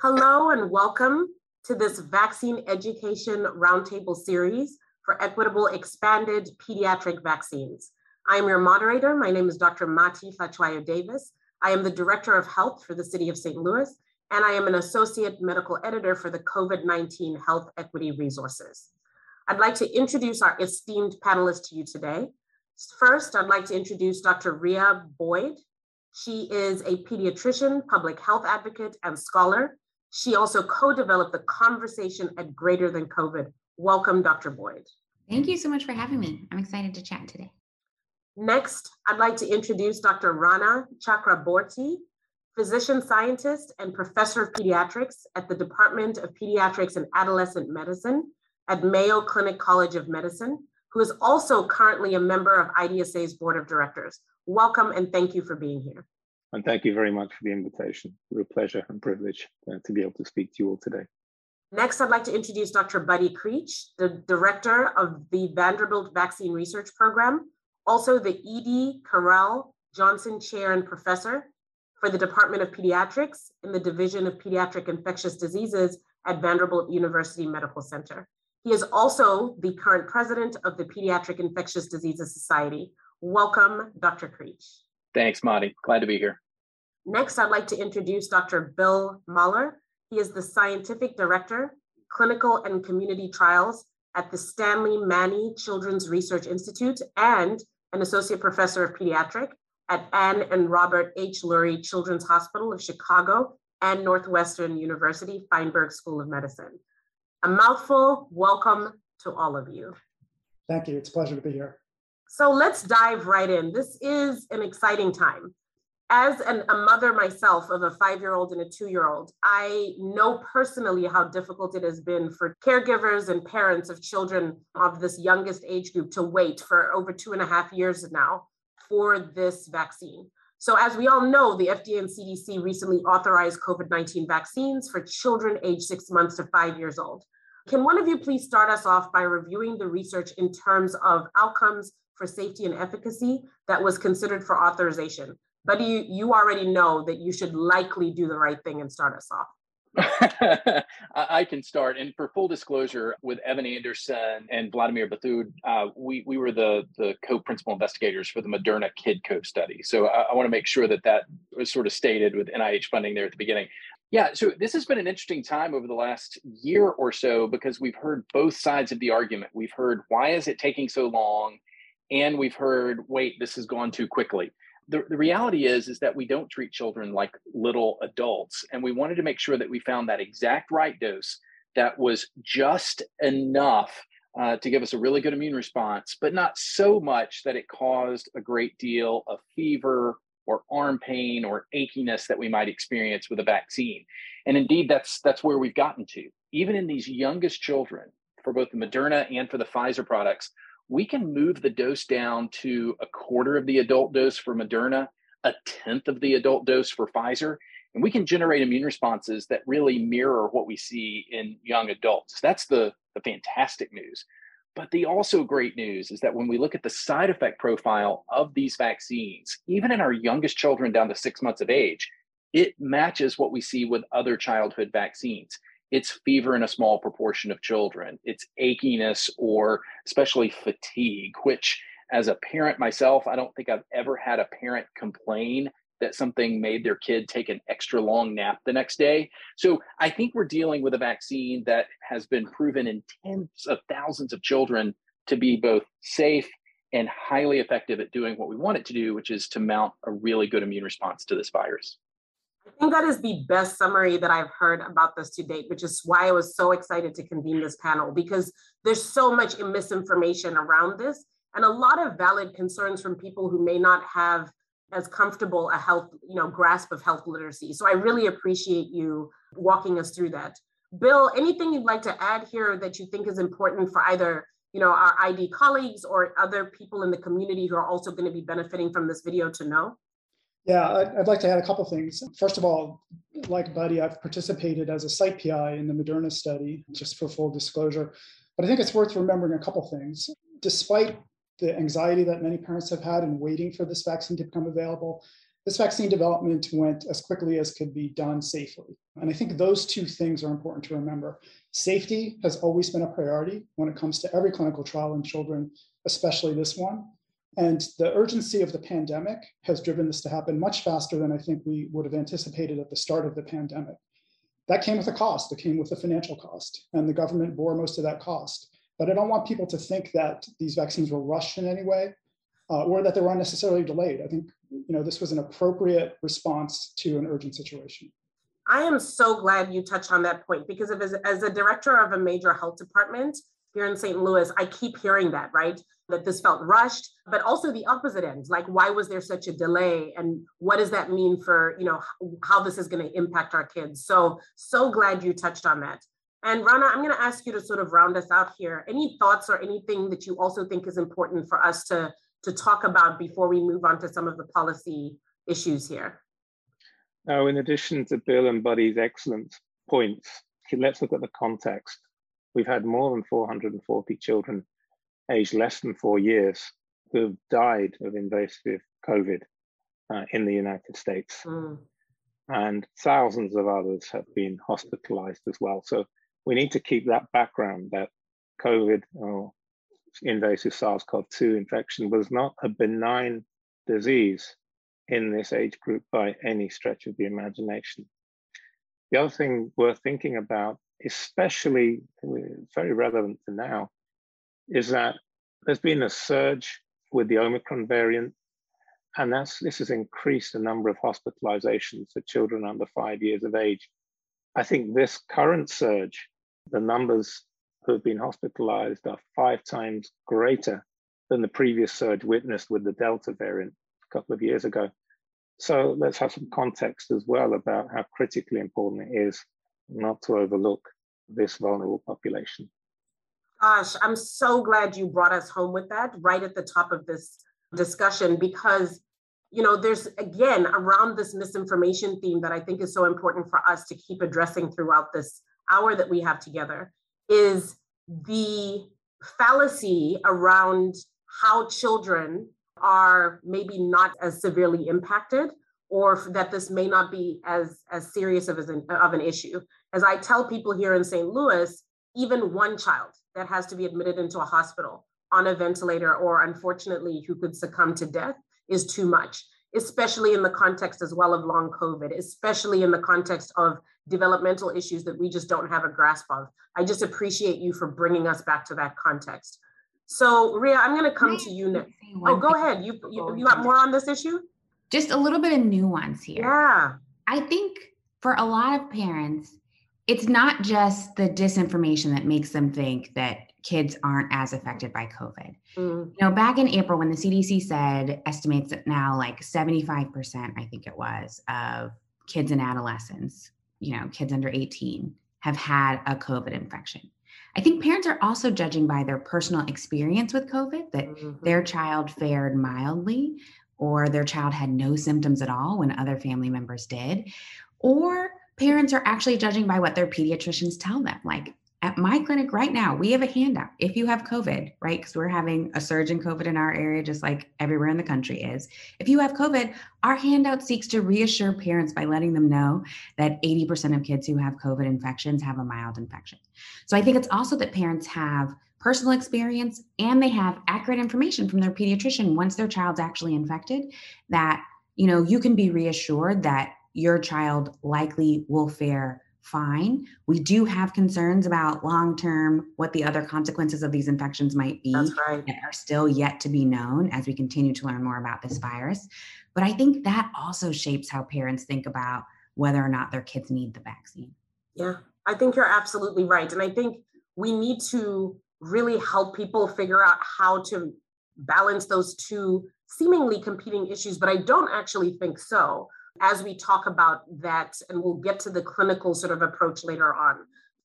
Hello and welcome to this Vaccine Education Roundtable Series for Equitable Expanded Pediatric Vaccines. I am your moderator. My name is Dr. Mati Hlatshwayo Davis. I am the Director of Health for the City of St. Louis, and I am an Associate Medical Editor for the COVID 19 Health Equity Resources. I'd like to introduce our esteemed panelists to you today. First, I'd like to introduce Dr. Rhea Boyd. She is a pediatrician, public health advocate, and scholar. She also co developed the conversation at Greater Than COVID. Welcome, Dr. Boyd. Thank you so much for having me. I'm excited to chat today. Next, I'd like to introduce Dr. Rana Chakraborty, physician scientist and professor of pediatrics at the Department of Pediatrics and Adolescent Medicine at Mayo Clinic College of Medicine, who is also currently a member of IDSA's board of directors. Welcome and thank you for being here. And thank you very much for the invitation. Real pleasure and privilege uh, to be able to speak to you all today. Next, I'd like to introduce Dr. Buddy Creech, the director of the Vanderbilt Vaccine Research Program, also the Edie Carell Johnson Chair and Professor for the Department of Pediatrics in the Division of Pediatric Infectious Diseases at Vanderbilt University Medical Center. He is also the current president of the Pediatric Infectious Diseases Society. Welcome, Dr. Creech. Thanks, Mati. Glad to be here. Next, I'd like to introduce Dr. Bill Muller. He is the Scientific Director, Clinical and Community Trials at the Stanley Manne Children's Research Institute and an associate professor of pediatric at Ann and Robert H. Lurie Children's Hospital of Chicago and Northwestern University Feinberg School of Medicine. A mouthful, welcome to all of you. Thank you. It's a pleasure to be here. So let's dive right in. This is an exciting time. As an, a mother myself of a five year old and a two year old, I know personally how difficult it has been for caregivers and parents of children of this youngest age group to wait for over two and a half years now for this vaccine. So, as we all know, the FDA and CDC recently authorized COVID 19 vaccines for children aged six months to five years old. Can one of you please start us off by reviewing the research in terms of outcomes for safety and efficacy that was considered for authorization? but you you already know that you should likely do the right thing and start us off. I can start. And for full disclosure, with Evan Anderson and Vladimir Berthaud, uh, we, we were the, the co principal investigators for the Moderna KidCOVE study. So I, I want to make sure that that was sort of stated with NIH funding there at the beginning. Yeah, so this has been an interesting time over the last year or so because we've heard both sides of the argument. We've heard, why is it taking so long? And we've heard, wait, this has gone too quickly. The, the reality is is that we don't treat children like little adults and we wanted to make sure that we found that exact right dose that was just enough uh, to give us a really good immune response but not so much that it caused a great deal of fever or arm pain or achiness that we might experience with a vaccine. And indeed that's that's where we've gotten to. Even in these youngest children for both the moderna and for the pfizer products we can move the dose down to a quarter of the adult dose for Moderna, a tenth of the adult dose for Pfizer, and we can generate immune responses that really mirror what we see in young adults. That's the, the fantastic news. But the also great news is that when we look at the side effect profile of these vaccines, even in our youngest children down to six months of age, it matches what we see with other childhood vaccines it's fever in a small proportion of children, it's achiness or especially fatigue, which as a parent myself, I don't think I've ever had a parent complain that something made their kid take an extra long nap the next day. So I think we're dealing with a vaccine that has been proven in tens of thousands of children to be both safe and highly effective at doing what we want it to do, which is to mount a really good immune response to this virus. I think that is the best summary that I've heard about this to date, which is why I was so excited to convene this panel because there's so much misinformation around this and a lot of valid concerns from people who may not have as comfortable a health, you know, grasp of health literacy. So I really appreciate you walking us through that. Bill, anything you'd like to add here that you think is important for either, you know, our ID colleagues or other people in the community who are also going to be benefiting from this video to know? Yeah, I'd like to add a couple things. First of all, like Buddy, I've participated as a site PI in the Moderna study, just for full disclosure. But I think it's worth remembering a couple things. Despite the anxiety that many parents have had in waiting for this vaccine to become available, this vaccine development went as quickly as could be done safely. And I think those two things are important to remember. Safety has always been a priority when it comes to every clinical trial in children, especially this one. And the urgency of the pandemic has driven this to happen much faster than I think we would have anticipated at the start of the pandemic. That came with a cost, it came with a financial cost, and the government bore most of that cost. But I don't want people to think that these vaccines were rushed in any way uh, or that they were unnecessarily delayed. I think you know this was an appropriate response to an urgent situation. I am so glad you touched on that point because as, as a director of a major health department here in St. Louis, I keep hearing that, right? That this felt rushed, but also the opposite end. Like, why was there such a delay? And what does that mean for, you know, how this is going to impact our kids? So, so glad you touched on that. And Rana, I'm going to ask you to sort of round us out here. Any thoughts or anything that you also think is important for us to to talk about before we move on to some of the policy issues here? Now, in addition to Bill and Buddy's excellent points, let's look at the context. We've had more than 440 children aged less than four years who have died of invasive COVID uh, in the United States. Mm. And thousands of others have been hospitalized as well. So we need to keep that background that COVID or invasive SARS-CoV-2 infection was not a benign disease in this age group by any stretch of the imagination. The other thing worth thinking about, especially very relevant to now, is that there's been a surge with the Omicron variant, and that's this has increased the number of hospitalizations for children under five years of age. I think this current surge, the numbers who have been hospitalized are five times greater than the previous surge witnessed with the Delta variant a couple of years ago. So let's have some context as well about how critically important it is not to overlook this vulnerable population. Gosh, I'm so glad you brought us home with that right at the top of this discussion because you know there's again around this misinformation theme that I think is so important for us to keep addressing throughout this hour that we have together is the fallacy around how children are maybe not as severely impacted or that this may not be as as serious of, as an, of an issue as i tell people here in st louis even one child that has to be admitted into a hospital on a ventilator or unfortunately who could succumb to death is too much especially in the context as well of long covid especially in the context of developmental issues that we just don't have a grasp of. I just appreciate you for bringing us back to that context. So, Rhea, I'm going to come to you next. Oh, go ahead. You, you you got more on this issue? Just a little bit of nuance here. Yeah. I think for a lot of parents, it's not just the disinformation that makes them think that kids aren't as affected by COVID. Mm. You know, back in April when the CDC said estimates that now like 75%, I think it was, of kids and adolescents you know, kids under 18 have had a COVID infection. I think parents are also judging by their personal experience with COVID that mm-hmm. their child fared mildly or their child had no symptoms at all when other family members did. Or parents are actually judging by what their pediatricians tell them. Like, at my clinic right now, we have a handout. If you have COVID, right? Because we're having a surge in COVID in our area, just like everywhere in the country is. If you have COVID, our handout seeks to reassure parents by letting them know that 80% of kids who have COVID infections have a mild infection. So I think it's also that parents have personal experience and they have accurate information from their pediatrician once their child's actually infected that you know you can be reassured that your child likely will fare fine. We do have concerns about long term, what the other consequences of these infections might be right. that are still yet to be known as we continue to learn more about this virus. But I think that also shapes how parents think about whether or not their kids need the vaccine. Yeah, I think you're absolutely right. And I think we need to really help people figure out how to balance those two seemingly competing issues, but I don't actually think so as we talk about that, and we'll get to the clinical sort of approach later on.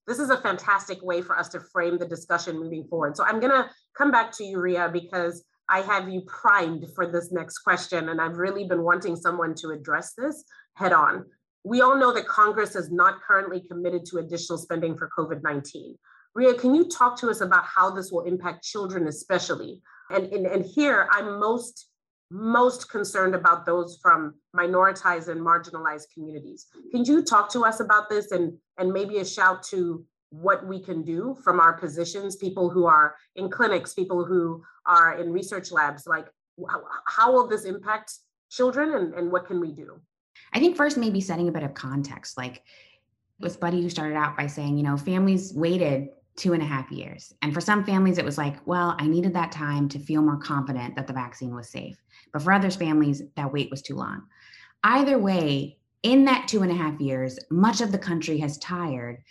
This is a fantastic way for us to frame the discussion moving forward. So I'm going to come back to you, Rhea, because I have you primed for this next question, and I've really been wanting someone to address this head on. We all know that Congress is not currently committed to additional spending for COVID 19. Rhea, can you talk to us about how this will impact children, especially? And, and, and here, I'm most most concerned about those from minoritized and marginalized communities. Can you talk to us about this and, and maybe a shout to what we can do from our positions, people who are in clinics, people who are in research labs, like how, will this impact children and, and what can we do? I think first, maybe setting a bit of context. Like with Buddy, who started out by saying, you know, families waited two and a half years. And for some families, it was like, well, I needed that time to feel more confident that the vaccine was safe. But for others families, that wait was too long. Either way, in that two and a half years, much of the country has tired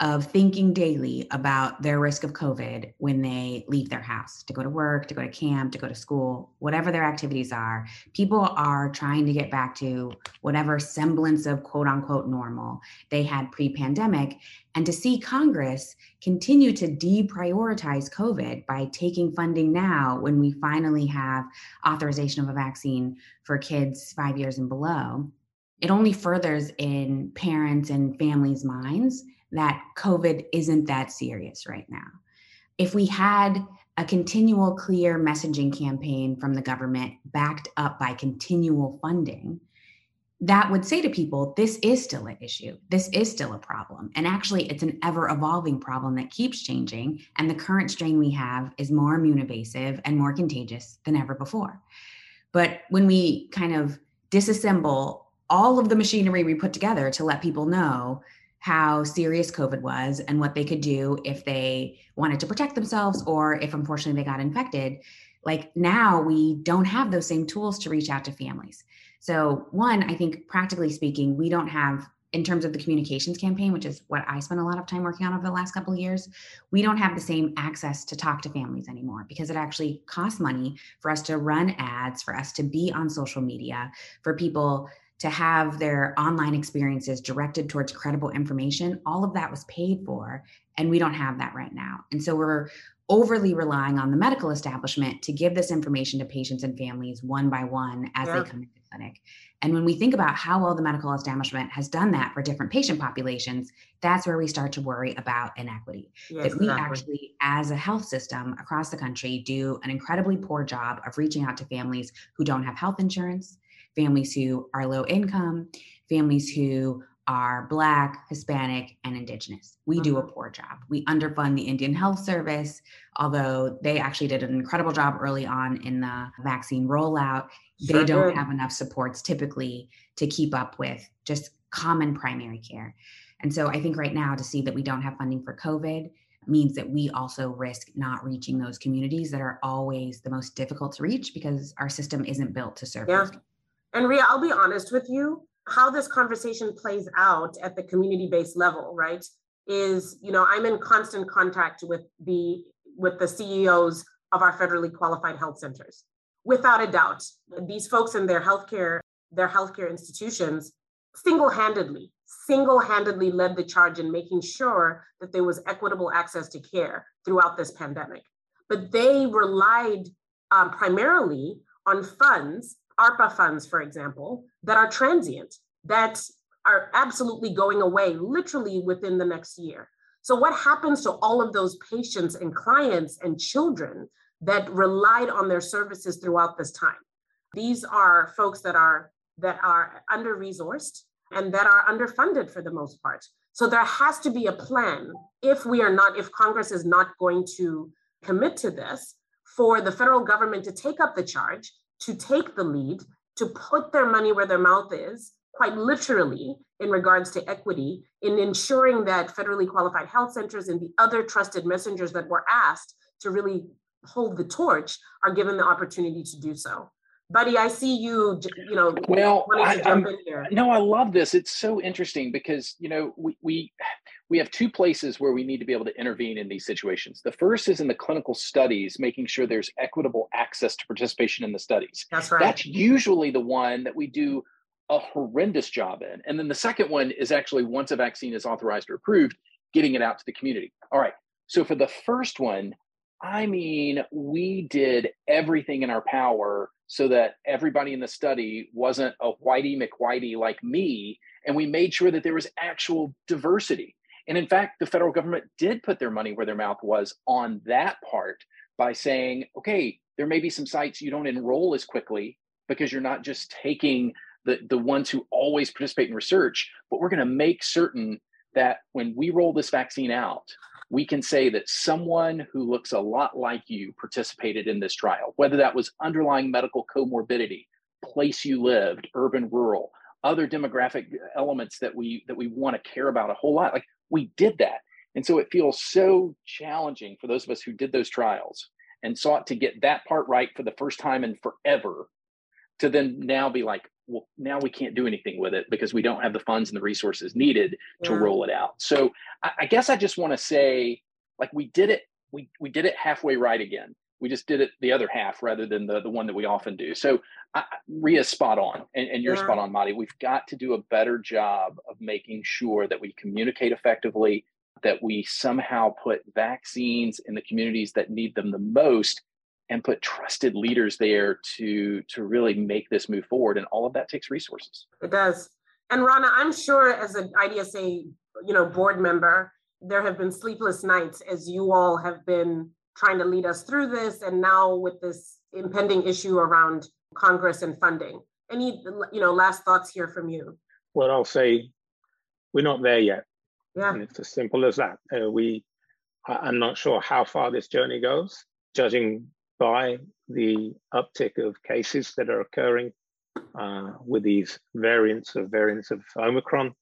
of thinking daily about their risk of COVID when they leave their house to go to work, to go to camp, to go to school, whatever their activities are. People are trying to get back to whatever semblance of quote unquote normal they had pre pandemic. And to see Congress continue to deprioritize COVID by taking funding now when we finally have authorization of a vaccine for kids five years and below, it only furthers in parents and families' minds that COVID isn't that serious right now. If we had a continual clear messaging campaign from the government backed up by continual funding, that would say to people, this is still an issue. This is still a problem. And actually, it's an ever evolving problem that keeps changing. And the current strain we have is more immune evasive and more contagious than ever before. But when we kind of disassemble all of the machinery we put together to let people know how serious COVID was and what they could do if they wanted to protect themselves or if unfortunately they got infected. Like now, we don't have those same tools to reach out to families. So, one, I think practically speaking, we don't have, in terms of the communications campaign, which is what I spent a lot of time working on over the last couple of years, we don't have the same access to talk to families anymore because it actually costs money for us to run ads, for us to be on social media, for people to have their online experiences directed towards credible information, all of that was paid for. And we don't have that right now. And so we're overly relying on the medical establishment to give this information to patients and families one by one as they come into clinic. And when we think about how well the medical establishment has done that for different patient populations, that's where we start to worry about inequity. Yes, that we exactly. actually, as a health system across the country, do an incredibly poor job of reaching out to families who don't have health insurance, families who are low income, families who are Black, Hispanic, and Indigenous. We do a mm-hmm. poor job. We underfund the Indian Health Service, although they actually did an incredible job early on in the vaccine rollout. Sure they don't have enough supports typically to keep up with just common primary care. And so I think right now to see that we don't have funding for COVID means that we also risk not reaching those communities that are always the most difficult to reach because our system isn't built to serve yeah. And Rhea, I'll be honest with you, how this conversation plays out at the community-based level, right? Is, you know, I'm in constant contact with the with the CEOs of our federally qualified health centers. Without a doubt, these folks in their healthcare, their healthcare institutions single-handedly, single-handedly led the charge in making sure that there was equitable access to care throughout this pandemic. But they relied um, primarily on funds ARPA funds, for example, that are transient, that are absolutely going away literally within the next year. So, what happens to all of those patients and clients and children that relied on their services throughout this time? These are folks that are that are under resourced and that are underfunded for the most part. So there has to be a plan if we are not, if Congress is not going to commit to this, for the federal government to take up the charge to take the lead, to put their money where their mouth is, quite literally, in regards to equity, in ensuring that federally qualified health centers and the other trusted messengers that were asked to really hold the torch are given the opportunity to do so. Buddy, I see you, you know, well, I, No, I love this. It's so interesting because, you know, we, we we have two places where we need to be able to intervene in these situations. The first is in the clinical studies, making sure there's equitable access to participation in the studies. That's right. That's usually the one that we do a horrendous job in. And then the second one is actually once a vaccine is authorized or approved, getting it out to the community. All right. So for the first one, I mean, we did everything in our power so that everybody in the study wasn't a whitey McWhitey like me. And we made sure that there was actual diversity. And in fact, the federal government did put their money where their mouth was on that part by saying, okay, there may be some sites you don't enroll as quickly because you're not just taking the, the ones who always participate in research, but we're going to make certain that when we roll this vaccine out, we can say that someone who looks a lot like you participated in this trial, whether that was underlying medical comorbidity, place you lived, urban, rural, other demographic elements that we that we want to care about a whole lot. Like we did that. And so it feels so challenging for those of us who did those trials and sought to get that part right for the first time in forever to then now be like, well, now we can't do anything with it because we don't have the funds and the resources needed yeah. to roll it out. So I, I guess I just want to say, like, we did it, we we did it halfway right again. We just did it the other half rather than the the one that we often do. So I, Rhea's spot on, and, and you're yeah. spot on, Mati. We've got to do a better job of making sure that we communicate effectively, that we somehow put vaccines in the communities that need them the most and put trusted leaders there to to really make this move forward and all of that takes resources. It does. And rana i'm sure as an idsa you know board member there have been sleepless nights as you all have been trying to lead us through this and now with this impending issue around congress and funding. Any you know last thoughts here from you? Well i'll say we're not there yet. Yeah. And it's as simple as that. Uh, we i'm not sure how far this journey goes judging by the uptick of cases that are occurring uh, with these variants of variants of Omicron.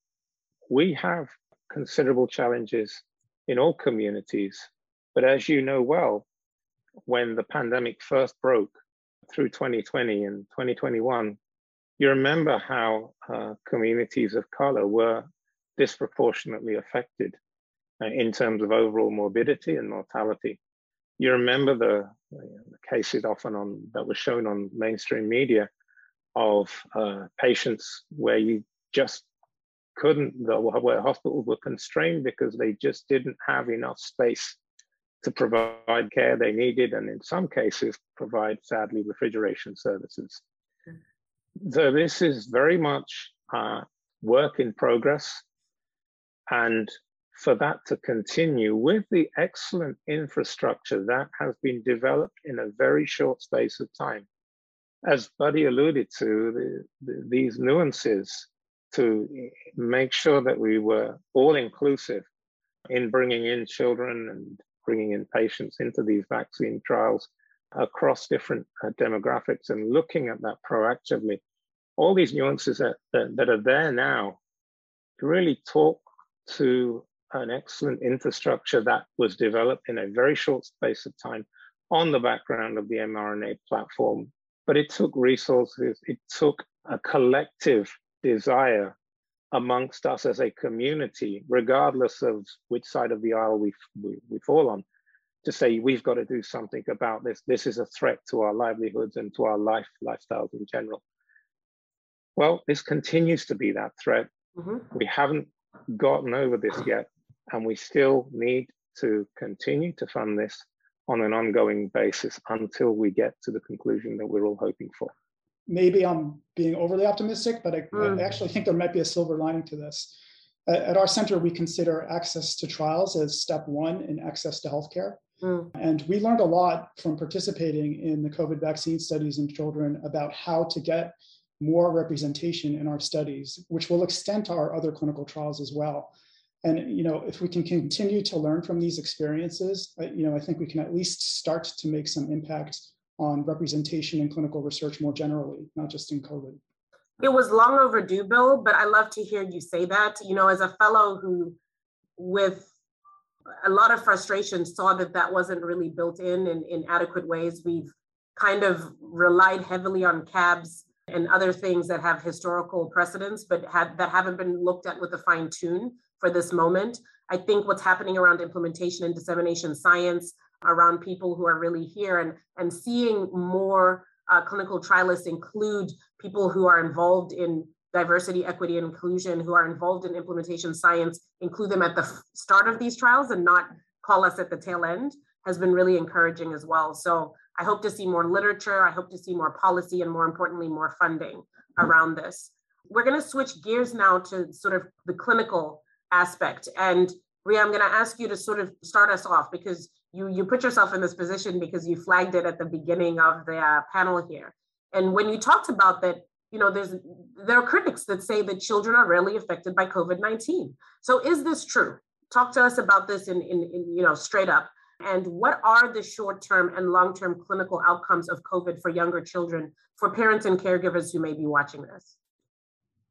We have considerable challenges in all communities. But as you know well, when the pandemic first broke through 2020 and 2021, you remember how uh, communities of color were disproportionately affected uh, in terms of overall morbidity and mortality. You remember the, the cases often on that were shown on mainstream media of uh, patients where you just couldn't, go where hospitals were constrained because they just didn't have enough space to provide care they needed, and in some cases, provide sadly refrigeration services. So, this is very much uh, work in progress. And for that to continue with the excellent infrastructure that has been developed in a very short space of time. As Buddy alluded to, the, the, these nuances to make sure that we were all inclusive in bringing in children and bringing in patients into these vaccine trials across different uh, demographics and looking at that proactively. All these nuances that, that, that are there now to really talk to an excellent infrastructure that was developed in a very short space of time on the background of the mRNA platform. But it took resources, it took a collective desire amongst us as a community, regardless of which side of the aisle we, we, we fall on, to say we've got to do something about this. This is a threat to our livelihoods and to our life lifestyles in general. Well, this continues to be that threat. Mm-hmm. We haven't gotten over this yet and we still need to continue to fund this on an ongoing basis until we get to the conclusion that we're all hoping for. Maybe I'm being overly optimistic, but I, mm. I actually think there might be a silver lining to this. At our center, we consider access to trials as step one in access to healthcare. Mm. And we learned a lot from participating in the COVID vaccine studies in children about how to get more representation in our studies, which will extend to our other clinical trials as well. And you know, if we can continue to learn from these experiences, you know, I think we can at least start to make some impact on representation in clinical research more generally, not just in COVID. It was long overdue, Bill, but I love to hear you say that. You know, as a fellow who, with a lot of frustration, saw that that wasn't really built in in, in adequate ways. We've kind of relied heavily on cabs and other things that have historical precedents, but had, that haven't been looked at with a fine tune for this moment. I think what's happening around implementation and dissemination science, around people who are really here and, and seeing more uh, clinical trialists include people who are involved in diversity, equity, and inclusion, who are involved in implementation science, include them at the start of these trials and not call us at the tail end, has been really encouraging as well. So I hope to see more literature. I hope to see more policy and more importantly, more funding around this. We're going to switch gears now to sort of the clinical aspect. And Rhea, I'm going to ask you to sort of start us off because you you put yourself in this position because you flagged it at the beginning of the uh, panel here. And when you talked about that, you know, there's there are critics that say that children are rarely affected by COVID-19. So is this true? Talk to us about this in, in, in you know, straight up. And what are the short-term and long-term clinical outcomes of COVID for younger children for parents and caregivers who may be watching this?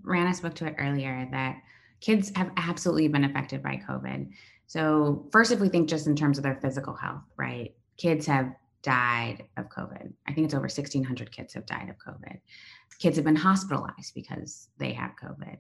Rana spoke to it earlier that kids have absolutely been affected by COVID. So, first, if we think just in terms of their physical health, right? Kids have died of COVID. I think it's over 1,600 kids have died of COVID. Kids have been hospitalized because they have COVID.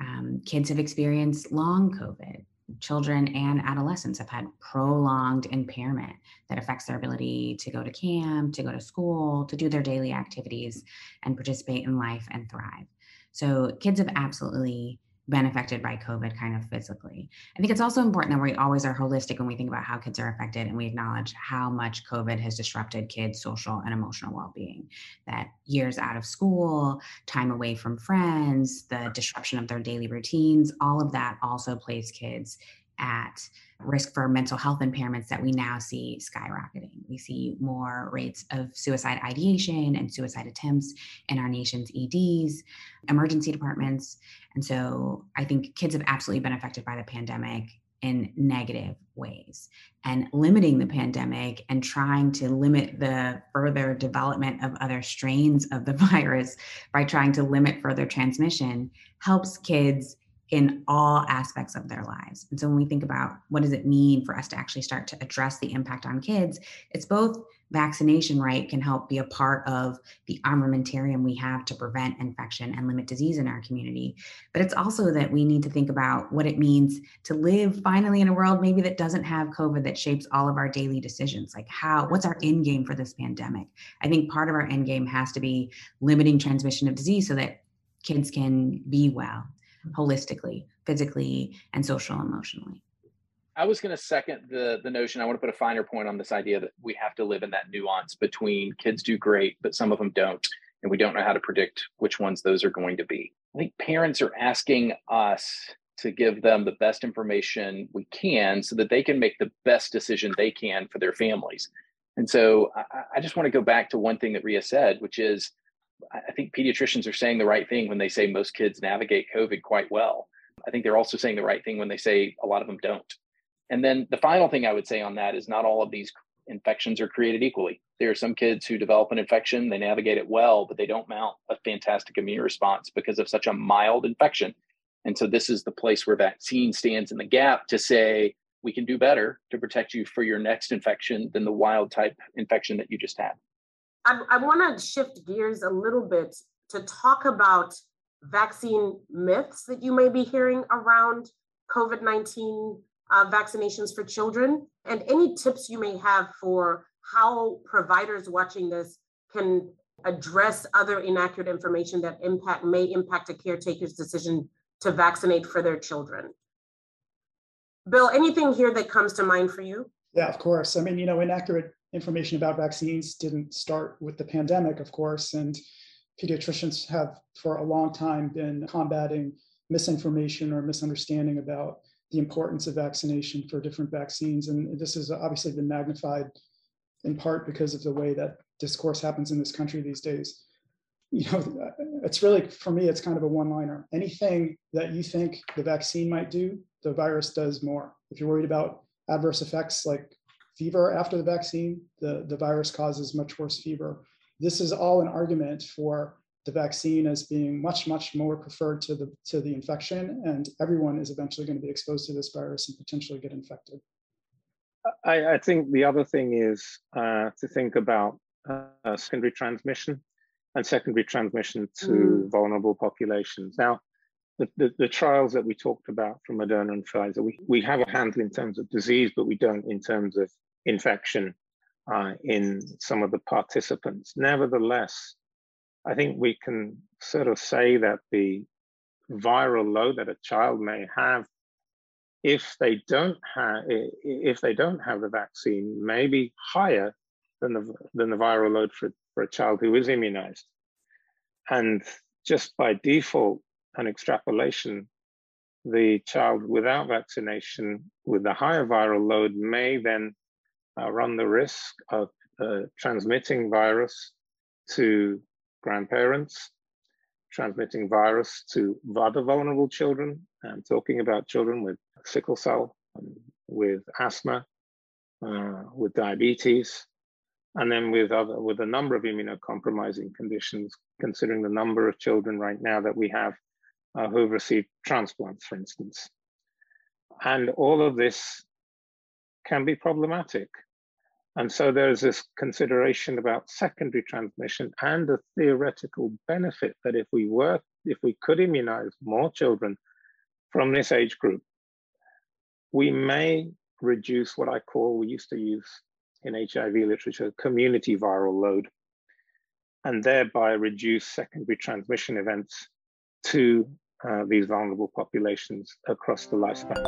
Um, kids have experienced long COVID. Children and adolescents have had prolonged impairment that affects their ability to go to camp, to go to school, to do their daily activities, and participate in life and thrive. So, kids have absolutely been affected by COVID kind of physically. I think it's also important that we always are holistic when we think about how kids are affected and we acknowledge how much COVID has disrupted kids' social and emotional well being. That years out of school, time away from friends, the disruption of their daily routines, all of that also plays kids at risk for mental health impairments that we now see skyrocketing. We see more rates of suicide ideation and suicide attempts in our nation's EDs, emergency departments. And so I think kids have absolutely been affected by the pandemic in negative ways. And limiting the pandemic and trying to limit the further development of other strains of the virus by trying to limit further transmission helps kids in all aspects of their lives. And so when we think about what does it mean for us to actually start to address the impact on kids, it's both vaccination right can help be a part of the armamentarium we have to prevent infection and limit disease in our community. But it's also that we need to think about what it means to live finally in a world maybe that doesn't have covid that shapes all of our daily decisions. Like how what's our end game for this pandemic? I think part of our end game has to be limiting transmission of disease so that kids can be well holistically, physically, and social emotionally. I was going to second the the notion. I want to put a finer point on this idea that we have to live in that nuance between kids do great, but some of them don't, and we don't know how to predict which ones those are going to be. I think parents are asking us to give them the best information we can so that they can make the best decision they can for their families. And so I, I just want to go back to one thing that Rhea said, which is I think pediatricians are saying the right thing when they say most kids navigate COVID quite well. I think they're also saying the right thing when they say a lot of them don't. And then the final thing I would say on that is not all of these infections are created equally. There are some kids who develop an infection, they navigate it well, but they don't mount a fantastic immune response because of such a mild infection. And so this is the place where vaccine stands in the gap to say we can do better to protect you for your next infection than the wild type infection that you just had. I, I want to shift gears a little bit to talk about vaccine myths that you may be hearing around COVID 19 uh, vaccinations for children, and any tips you may have for how providers watching this can address other inaccurate information that impact may impact a caretaker's decision to vaccinate for their children. Bill, anything here that comes to mind for you? Yeah, of course. I mean, you know, inaccurate information about vaccines didn't start with the pandemic, of course, and pediatricians have for a long time been combating misinformation or misunderstanding about the importance of vaccination for different vaccines. And this has obviously been magnified in part because of the way that discourse happens in this country these days. You know, it's really, for me, it's kind of a one liner. Anything that you think the vaccine might do, the virus does more. If you're worried about adverse effects like fever after the vaccine, the, the virus causes much worse fever. This is all an argument for the vaccine as being much, much more preferred to the, to the infection, and everyone is eventually going to be exposed to this virus and potentially get infected. I, I think the other thing is uh, to think about uh, secondary transmission and secondary transmission to mm. vulnerable populations. Now, the, the, the, trials that we talked about from Moderna and Pfizer, we, we have a handle in terms of disease, but we don't in terms of infection uh, in some of the participants. Nevertheless, I think we can sort of say that the viral load that a child may have if they don't have if they don't have the vaccine may be higher than the than the viral load for, for a child who is immunized and just by default and extrapolation the child without vaccination with the higher viral load may then uh, run the risk of uh, transmitting virus to grandparents, transmitting virus to other vulnerable children. I'm talking about children with sickle cell, with asthma, uh, with diabetes, and then with other with a number of immunocompromising conditions, considering the number of children right now that we have uh, who've received transplants, for instance. And all of this can be problematic. And so there's this consideration about secondary transmission and the theoretical benefit that if we were, if we could immunize more children from this age group, we may reduce what I call, we used to use in HIV literature, community viral load, and thereby reduce secondary transmission events to uh, these vulnerable populations across the lifespan.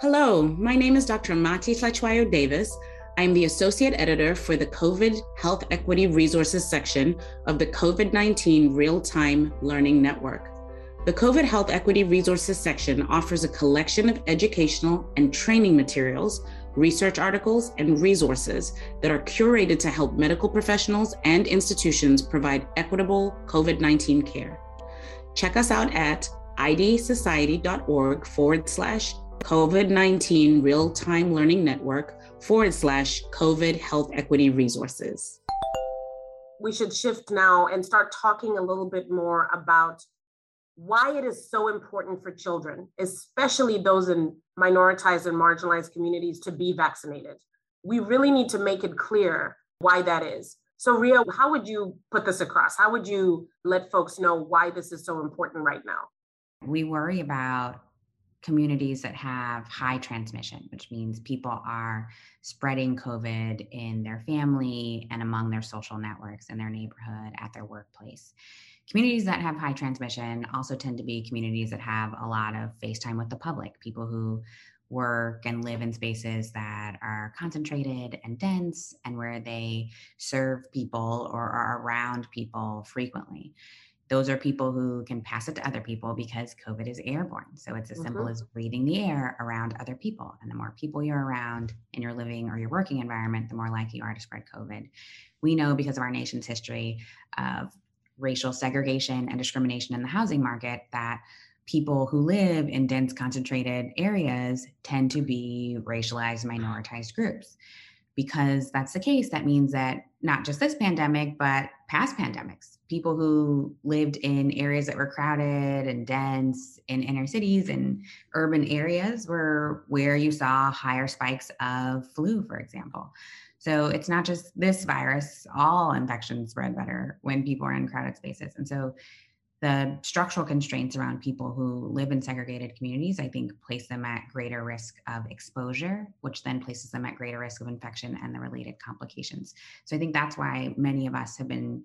Hello, my name is Dr. Mati Hlatshwayo Davis. I'm the Associate Editor for the COVID Health Equity Resources section of the COVID 19 Real Time Learning Network. The COVID Health Equity Resources section offers a collection of educational and training materials, research articles, and resources that are curated to help medical professionals and institutions provide equitable COVID 19 care. Check us out at idsociety.org forward slash COVID 19 Real Time Learning Network forward slash COVID Health Equity Resources. We should shift now and start talking a little bit more about why it is so important for children, especially those in minoritized and marginalized communities, to be vaccinated. We really need to make it clear why that is. So, Rhea, how would you put this across? How would you let folks know why this is so important right now? We worry about communities that have high transmission, which means people are spreading COVID in their family and among their social networks in their neighborhood, at their workplace. Communities that have high transmission also tend to be communities that have a lot of face time with the public, people who work and live in spaces that are concentrated and dense and where they serve people or are around people frequently those are people who can pass it to other people because COVID is airborne. So it's as mm-hmm. simple as breathing the air around other people. And the more people you're around in your living or your working environment, the more likely you are to spread COVID. We know because of our nation's history of racial segregation and discrimination in the housing market that people who live in dense concentrated areas tend to be racialized minoritized groups because that's the case that means that not just this pandemic but past pandemics people who lived in areas that were crowded and dense in inner cities and urban areas were where you saw higher spikes of flu for example so it's not just this virus all infections spread better when people are in crowded spaces and so the structural constraints around people who live in segregated communities, I think, place them at greater risk of exposure, which then places them at greater risk of infection and the related complications. So I think that's why many of us have been,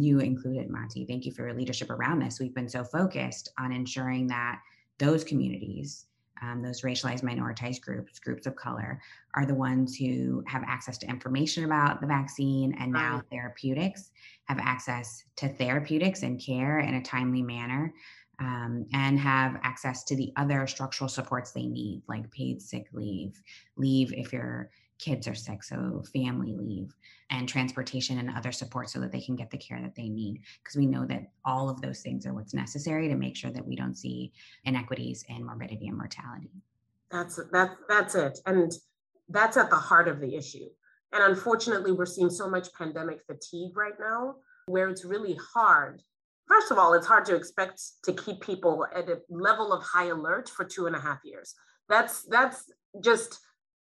you included, Mati, thank you for your leadership around this. We've been so focused on ensuring that those communities um, those racialized minoritized groups, groups of color, are the ones who have access to information about the vaccine and now right. therapeutics, have access to therapeutics and care in a timely manner, um, and have access to the other structural supports they need, like paid sick leave, leave if your kids are sick, so family leave, and transportation and other support so that they can get the care that they need. Because we know that all of those things are what's necessary to make sure that we don't see inequities in morbidity and mortality. That's that's that's it, and that's at the heart of the issue. And unfortunately, we're seeing so much pandemic fatigue right now, where it's really hard. First of all, it's hard to expect to keep people at a level of high alert for two and a half years. That's that's just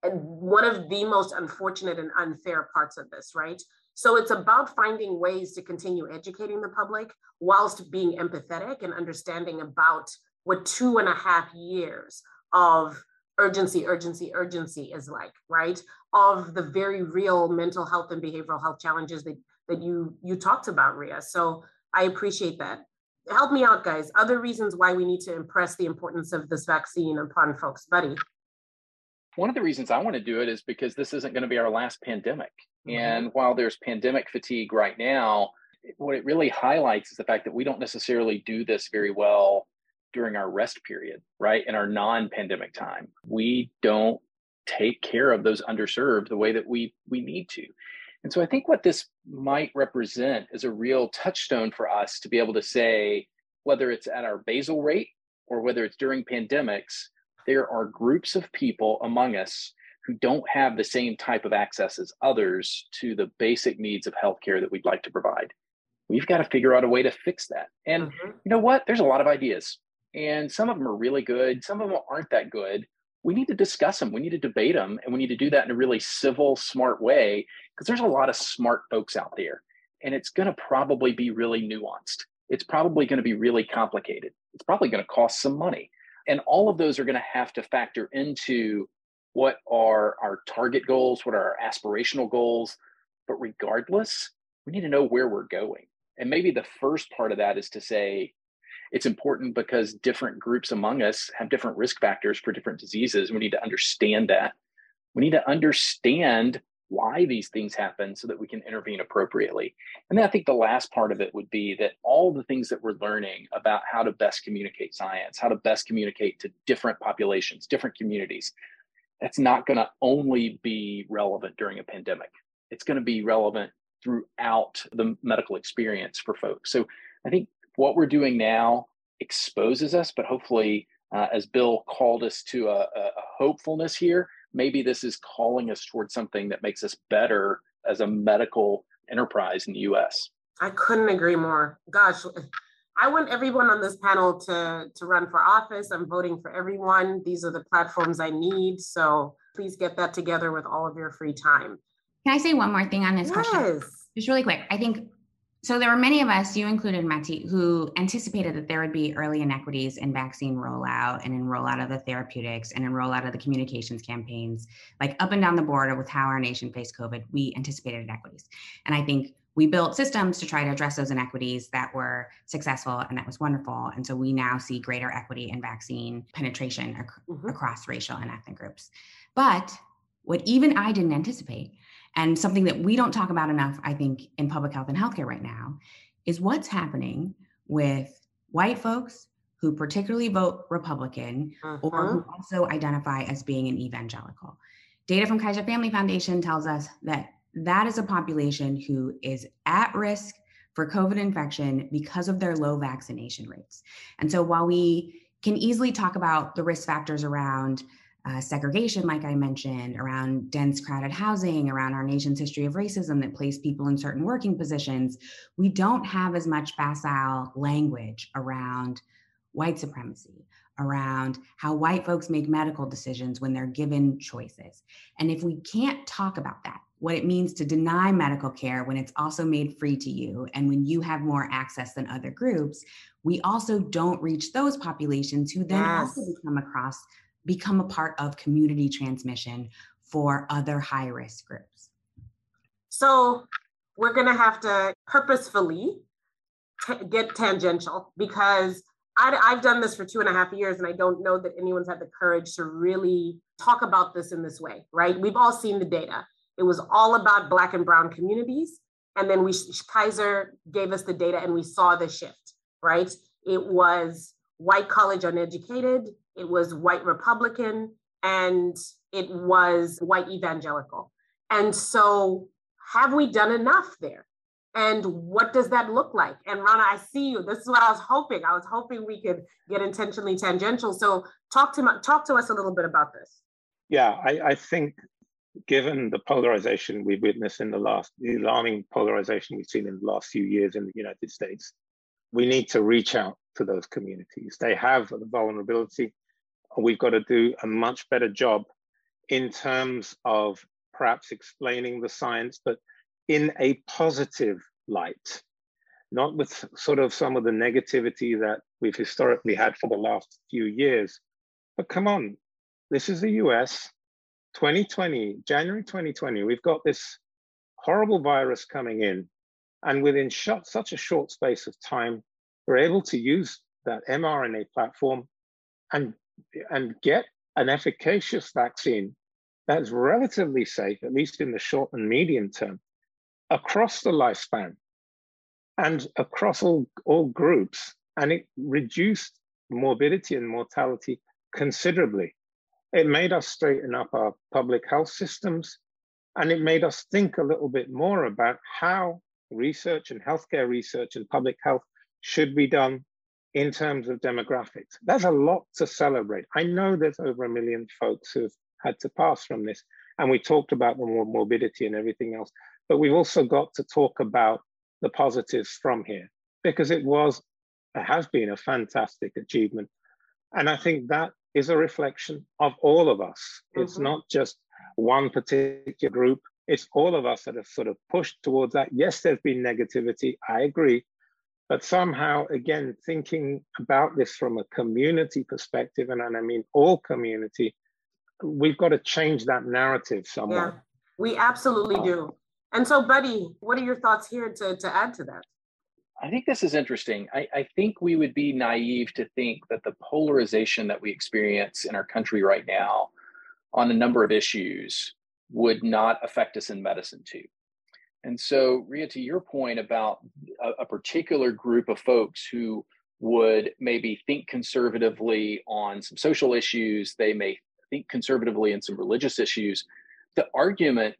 and one of the most unfortunate and unfair parts of this, right? So it's about finding ways to continue educating the public whilst being empathetic and understanding about what two and a half years of urgency, urgency, urgency is like, right? Of the very real mental health and behavioral health challenges that, that you you talked about, Rhea. So I appreciate that. Help me out, guys. Other reasons why we need to impress the importance of this vaccine upon folks. Buddy. One of the reasons I want to do it is because this isn't going to be our last pandemic. Mm-hmm. And while there's pandemic fatigue right now, what it really highlights is the fact that we don't necessarily do this very well during our rest period, right? In our non pandemic time. We don't take care of those underserved the way that we we need to. And so I think what this might represent is a real touchstone for us to be able to say, whether it's at our basal rate or whether it's during pandemics, there are groups of people among us who don't have the same type of access as others to the basic needs of healthcare that we'd like to provide. We've got to figure out a way to fix that. And mm-hmm. you know what? There's a lot of ideas, and some of them are really good, some of them aren't that good. We need to discuss them, we need to debate them, and we need to do that in a really civil, smart way because there's a lot of smart folks out there, and it's going to probably be really nuanced. It's probably going to be really complicated. It's probably going to cost some money. And all of those are going to have to factor into what are our target goals, what are our aspirational goals. But regardless, we need to know where we're going. And maybe the first part of that is to say it's important because different groups among us have different risk factors for different diseases. We need to understand that. We need to understand why these things happen so that we can intervene appropriately. And then I think the last part of it would be that all the things that we're learning about how to best communicate science, how to best communicate to different populations, different communities, that's not going to only be relevant during a pandemic. It's going to be relevant throughout the medical experience for folks. So I think what we're doing now exposes us, but hopefully, uh, as Bill called us to a, a hopefulness here, maybe this is calling us towards something that makes us better as a medical enterprise in the US. I couldn't agree more. Gosh, I want everyone on this panel to, to run for office. I'm voting for everyone. These are the platforms I need. So please get that together with all of your free time. Can I say one more thing on this yes. question? Just really quick. I think so there were many of us, you included, Mati, who anticipated that there would be early inequities in vaccine rollout and in rollout of the therapeutics and in rollout of the communications campaigns, like up and down the border with how our nation faced COVID, we anticipated inequities. And I think we built systems to try to address those inequities that were successful and that was wonderful. And so we now see greater equity in vaccine penetration ac- mm-hmm. across racial and ethnic groups. But what even I didn't anticipate and something that we don't talk about enough, I think, in public health and healthcare right now is what's happening with white folks who particularly vote Republican uh-huh. or who uh-huh. also identify as being an evangelical. Data from Kaiser Family Foundation tells us that that is a population who is at risk for COVID infection because of their low vaccination rates. And so while we can easily talk about the risk factors around uh, segregation, like I mentioned, around dense, crowded housing, around our nation's history of racism that place people in certain working positions, we don't have as much facile language around white supremacy, around how white folks make medical decisions when they're given choices. And if we can't talk about that, what it means to deny medical care when it's also made free to you and when you have more access than other groups, we also don't reach those populations who then yes. also become across become a part of community transmission for other high risk groups? So we're going to have to purposefully t- get tangential because I, I've done this for two and a half years and I don't know that anyone's had the courage to really talk about this in this way, right? We've all seen the data. It was all about Black and Brown communities. And then we Kaiser gave us the data and we saw the shift, right? It was white college uneducated, it was white Republican, and it was white evangelical. And so, have we done enough there? And what does that look like? And Rana, I see you. This is what I was hoping. I was hoping we could get intentionally tangential. So, talk to talk to us a little bit about this. Yeah, I, I think given the polarization we've witnessed in the last, the alarming polarization we've seen in the last few years in the United States, we need to reach out to those communities. They have the vulnerability. We've got to do a much better job in terms of perhaps explaining the science, but in a positive light, not with sort of some of the negativity that we've historically had for the last few years. But come on, this is the US, 2020, January 2020, we've got this horrible virus coming in. And within such a short space of time, we're able to use that mRNA platform and, and get an efficacious vaccine that's relatively safe, at least in the short and medium term, across the lifespan and across all, all groups. And it reduced morbidity and mortality considerably. It made us straighten up our public health systems. And it made us think a little bit more about how research and healthcare research and public health should be done in terms of demographics. There's a lot to celebrate. I know there's over a million folks who've had to pass from this, and we talked about the morbidity and everything else, but we've also got to talk about the positives from here because it was, it has been a fantastic achievement. And I think that is a reflection of all of us. Mm-hmm. It's not just one particular group. It's all of us that have sort of pushed towards that. Yes, there's been negativity. I agree. But somehow, again, thinking about this from a community perspective, and I mean all community, we've got to change that narrative somewhere. Yeah, we absolutely do. And so, Buddy, what are your thoughts here to, to add to that? I think this is interesting. I, I, think we would be naive to think that the polarization that we experience in our country right now on a number of issues would not affect us in medicine too. And so, Rhea, to your point about a, a particular group of folks who would maybe think conservatively on some social issues, they may think conservatively in some religious issues. The argument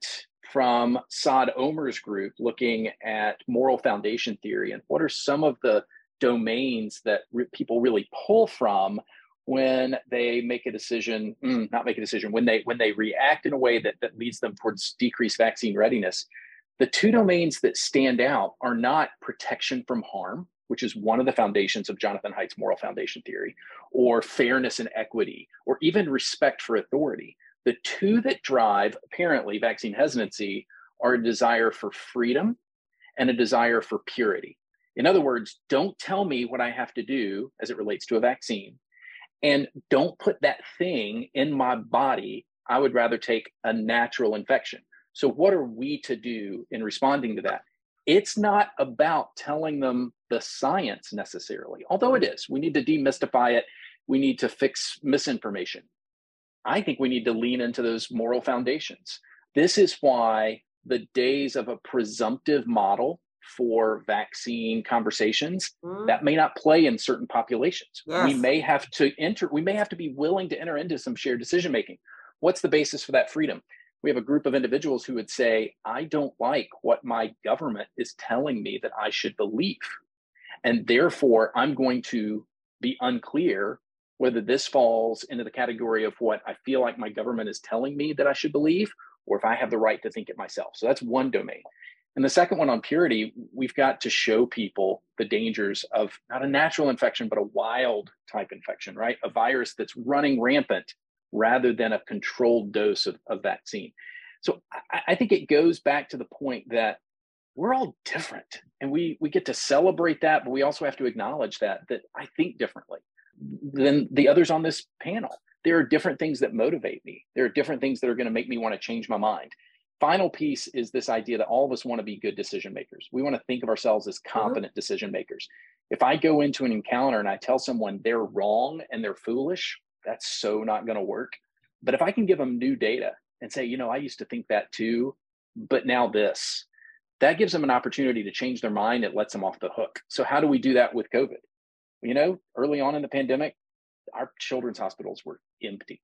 from Saad Omer's group looking at moral foundation theory and what are some of the domains that re- people really pull from when they make a decision mm, not make a decision when they when they react in a way that, that leads them towards decreased vaccine readiness the two domains that stand out are not protection from harm which is one of the foundations of jonathan haidt's moral foundation theory or fairness and equity or even respect for authority the two that drive apparently vaccine hesitancy are a desire for freedom and a desire for purity. In other words, don't tell me what I have to do as it relates to a vaccine, and don't put that thing in my body. I would rather take a natural infection. So, what are we to do in responding to that? It's not about telling them the science necessarily, although it is. We need to demystify it. We need to fix misinformation. I think we need to lean into those moral foundations. This is why the days of a presumptive model for vaccine conversations mm. that may not play in certain populations. Yes. We may have to enter, we may have to be willing to enter into some shared decision making. What's the basis for that freedom? We have a group of individuals who would say, I don't like what my government is telling me that I should believe. And therefore, I'm going to be unclear whether this falls into the category of what I feel like my government is telling me that I should believe, or if I have the right to think it myself. So that's one domain. And the second one on purity, we've got to show people the dangers of not a natural infection, but a wild type infection, right? A virus that's running rampant rather than a controlled dose of, of vaccine. So I, I think it goes back to the point that we're all different and we we get to celebrate that, but we also have to acknowledge that that I think differently than the others on this panel. There are different things that motivate me. There are different things that are going to make me want to change my mind. Final piece is this idea that all of us want to be good decision makers. We want to think of ourselves as mm-hmm. competent mm-hmm. decision makers. If I go into an encounter and I tell someone they're wrong and they're foolish, that's so not going to work. But if I can give them new data and say, you know, I used to think that too, but now this, that gives them an opportunity to change their mind. It lets them off the hook. So, how do we do that with COVID? You know, early on in the pandemic, our children's hospitals were empty.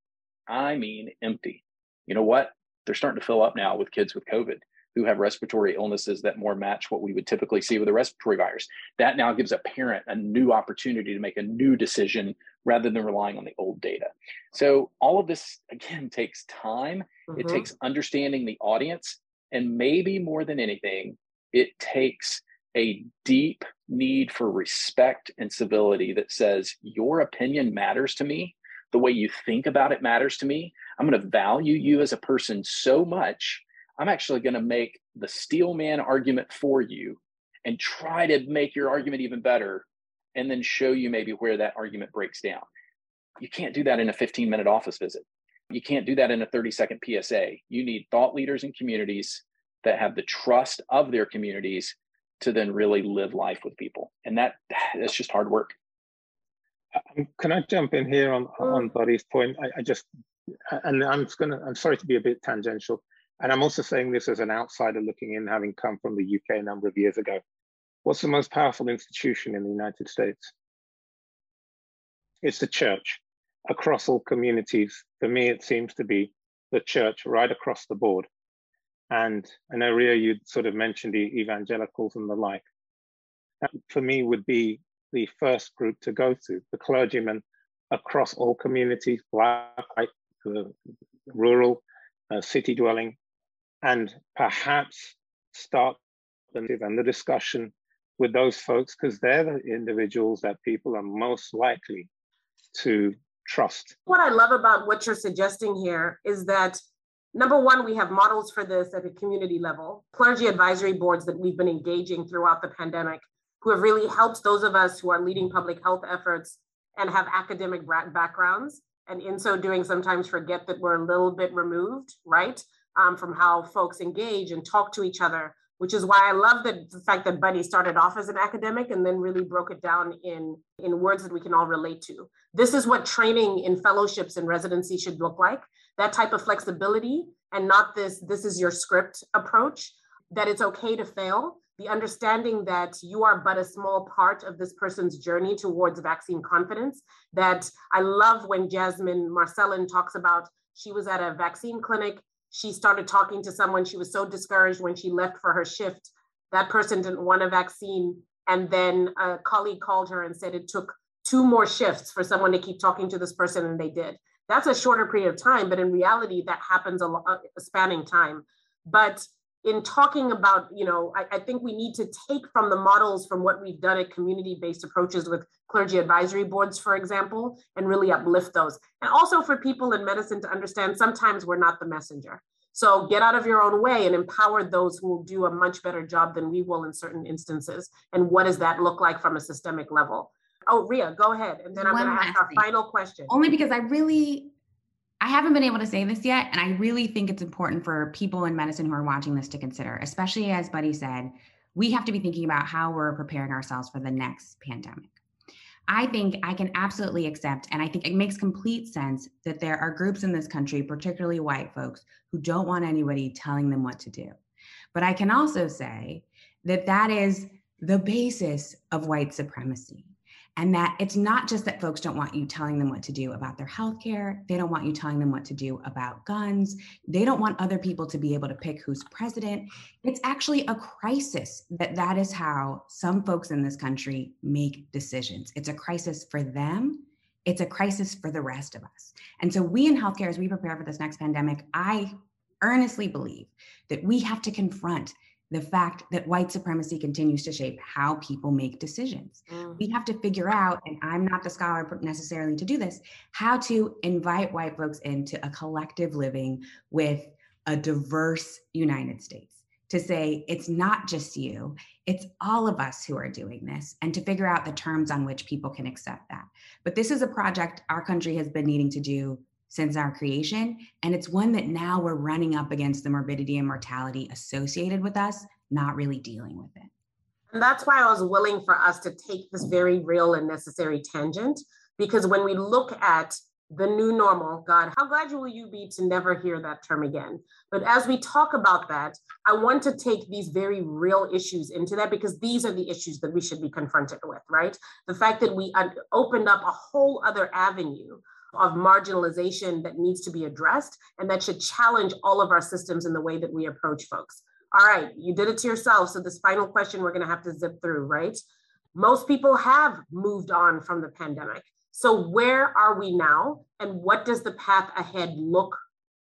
I mean, empty. You know what? They're starting to fill up now with kids with COVID who have respiratory illnesses that more match what we would typically see with a respiratory virus. That now gives a parent a new opportunity to make a new decision rather than relying on the old data. So, all of this, again, takes time. Mm-hmm. It takes understanding the audience. And maybe more than anything, it takes a deep need for respect and civility that says your opinion matters to me the way you think about it matters to me i'm going to value you as a person so much i'm actually going to make the steel man argument for you and try to make your argument even better and then show you maybe where that argument breaks down. You can't do that in a 15 minute office visit. You can't do that in a 30 second psa you need thought leaders and communities that have the trust of their communities to then really live life with people. And that that's just hard work. Um, can i jump in here on on buddy's point? I, I just and i'm gonna i'm sorry to be a bit tangential and i'm also saying this as an outsider looking in having come from the uk a number of years ago. What's the most powerful institution in the united states? It's the church. Across all communities for me it seems to be the church right across the board. And I know, Rhea, you sort of mentioned the evangelicals and the like. That for me would be the first group to go to, the clergymen across all communities, black, white, rural, uh, city dwelling, and perhaps start and the discussion with those folks because they're the individuals that people are most likely to trust. What I love about what you're suggesting here is that number one, we have models for this at a community level, clergy advisory boards that we've been engaging throughout the pandemic, who have really helped those of us who are leading public health efforts and have academic backgrounds. And in so doing, sometimes forget that we're a little bit removed, right, um, from how folks engage and talk to each other which is why I love the, the, fact that Buddy started off as an academic and then really broke it down in, in words that we can all relate to. This is what training in fellowships and residency should look like. That type of flexibility and not this, this is your script approach, that it's okay to fail. The understanding that you are but a small part of this person's journey towards vaccine confidence. That I love when Jasmine Marcelin talks about she was at a vaccine clinic she started talking to someone. She was so discouraged when she left for her shift. That person didn't want a vaccine. And then a colleague called her and said it took two more shifts for someone to keep talking to this person, and they did. That's a shorter period of time, but in reality, that happens a, a uh, spanning time. But in talking about, you know, I, I, think we need to take from the models from what we've done at community-based approaches with clergy advisory boards, for example, and really uplift those. And also for people in medicine to understand sometimes we're not the messenger. So get out of your own way and empower those who will do a much better job than we will in certain instances. And what does that look like from a systemic level? Oh, Rhea, go ahead. And then I'm going to ask our thing. final question. Only because I really I haven't been able to say this yet, and I really think it's important for people in medicine who are watching this to consider, especially as Buddy said, we have to be thinking about how we're preparing ourselves for the next pandemic. I think I can absolutely accept, and I think it makes complete sense that there are groups in this country, particularly white folks, who don't want anybody telling them what to do. But I can also say that that is the basis of white supremacy. And that it's not just that folks don't want you telling them what to do about their healthcare. They don't want you telling them what to do about guns. They don't want other people to be able to pick who's president. It's actually a crisis that that is how some folks in this country make decisions. It's a crisis for them. It's a crisis for the rest of us. And so we in healthcare, as we prepare for this next pandemic, I earnestly believe that we have to confront the fact that white supremacy continues to shape how people make decisions. Mm. We have to figure out, and I'm not the scholar necessarily to do this, how to invite white folks into a collective living with a diverse United States. To say it's not just you, it's all of us who are doing this, and to figure out the terms on which people can accept that. But this is a project our country has been needing to do since our creation. And it's one that now we're running up against the morbidity and mortality associated with us, not really dealing with it. And that's why I was willing for us to take this very real and necessary tangent, because when we look at the new normal, God, how glad will you be to never hear that term again? But as we talk about that, I want to take these very real issues into that because these are the issues that we should be confronted with, right? The fact that we opened up a whole other avenue of marginalization that needs to be addressed and that should challenge all of our systems in the way that we approach folks. All right, you did it to yourself. So this final question we're going to have to zip through, right? Most people have moved on from the pandemic. So where are we now and what does the path ahead look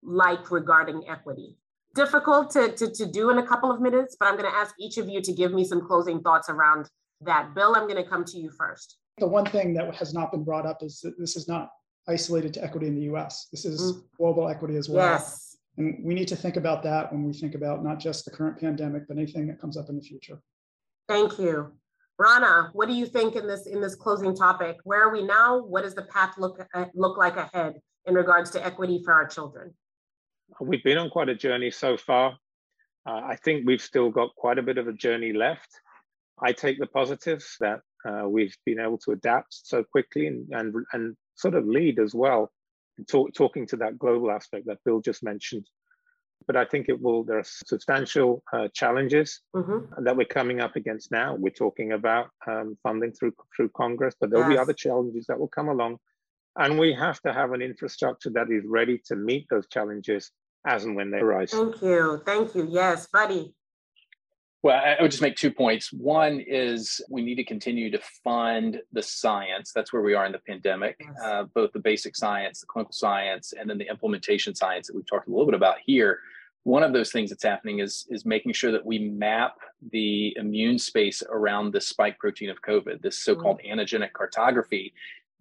like regarding equity? Difficult to, to, to do in a couple of minutes, but I'm going to ask each of you to give me some closing thoughts around that. Bill, I'm going to come to you first. The one thing that has not been brought up is that this is not isolated to equity in the US. This is mm. global equity as well. Yes. And we need to think about that when we think about not just the current pandemic, but anything that comes up in the future. Thank you. Rana, what do you think in this in this closing topic? Where are we now? What does the path look uh, look like ahead in regards to equity for our children? We've been on quite a journey so far. Uh, I think we've still got quite a bit of a journey left. I take the positives that uh, we've been able to adapt so quickly and, and, and sort of lead as well, talk, talking to that global aspect that Bill just mentioned. But I think it will, there are substantial uh, challenges mm-hmm. that we're coming up against now. We're talking about um, funding through, through Congress, but there'll yes. be other challenges that will come along. And we have to have an infrastructure that is ready to meet those challenges as and when they arise. Thank you. Thank you. Yes, buddy. Well, I would just make two points. One is we need to continue to fund the science. That's where we are in the pandemic, yes. uh, both the basic science, the clinical science, and then the implementation science that we've talked a little bit about here. One of those things that's happening is, is making sure that we map the immune space around the spike protein of COVID, this so called mm-hmm. antigenic cartography,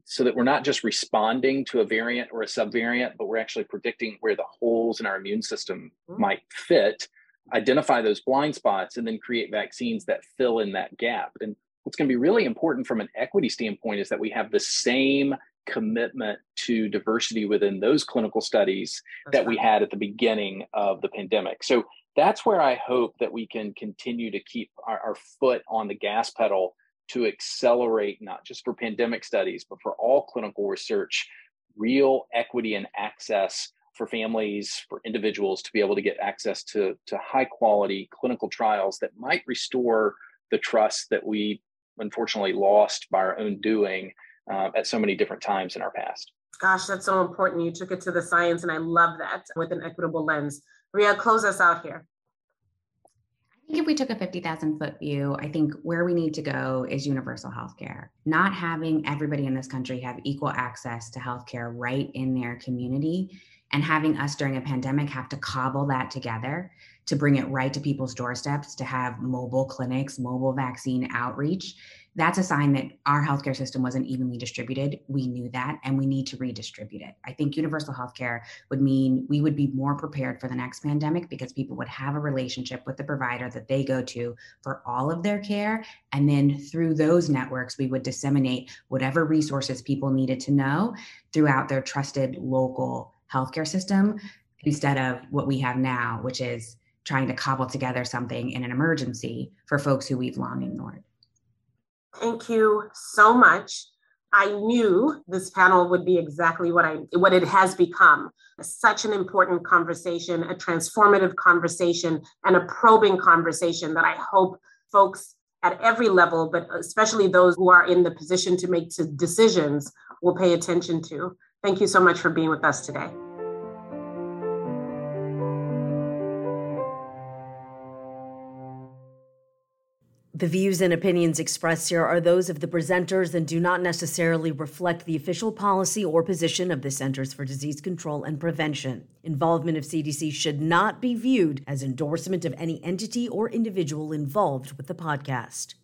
so that we're not just responding to a variant or a subvariant, but we're actually predicting where the holes in our immune system mm-hmm. might fit identify those blind spots and then create vaccines that fill in that gap. And what's going to be really important from an equity standpoint is that we have the same commitment to diversity within those clinical studies that's that right. we had at the beginning of the pandemic. So that's where I hope that we can continue to keep our, our foot on the gas pedal to accelerate not just for pandemic studies, but for all clinical research, real equity and access for families, for individuals to be able to get access to, to high quality clinical trials that might restore the trust that we unfortunately lost by our own doing uh, at so many different times in our past. Gosh, that's so important. You took it to the science, and I love that with an equitable lens. Rhea, close us out here. I think if we took a 50,000 foot view, I think where we need to go is universal healthcare. Not having everybody in this country have equal access to healthcare right in their community and having us during a pandemic have to cobble that together to bring it right to people's doorsteps to have mobile clinics mobile vaccine outreach that's a sign that our healthcare system wasn't evenly distributed. We knew that and we need to redistribute it. I think universal healthcare would mean we would be more prepared for the next pandemic because people would have a relationship with the provider that they go to for all of their care. And then through those networks we would disseminate whatever resources people needed to know throughout their trusted local healthcare system instead of what we have now, which is trying to cobble together something in an emergency for folks who we've long ignored. Thank you so much. I knew this panel would be exactly what I what it has become. Such an important conversation, a transformative conversation, and a probing conversation that I hope folks at every level, but especially those who are in the position to make decisions, will pay attention to. Thank you so much for being with us today. The views and opinions expressed here are those of the presenters and do not necessarily reflect the official policy or position of the Centers for Disease Control and Prevention. Involvement of CDC should not be viewed as endorsement of any entity or individual involved with the podcast.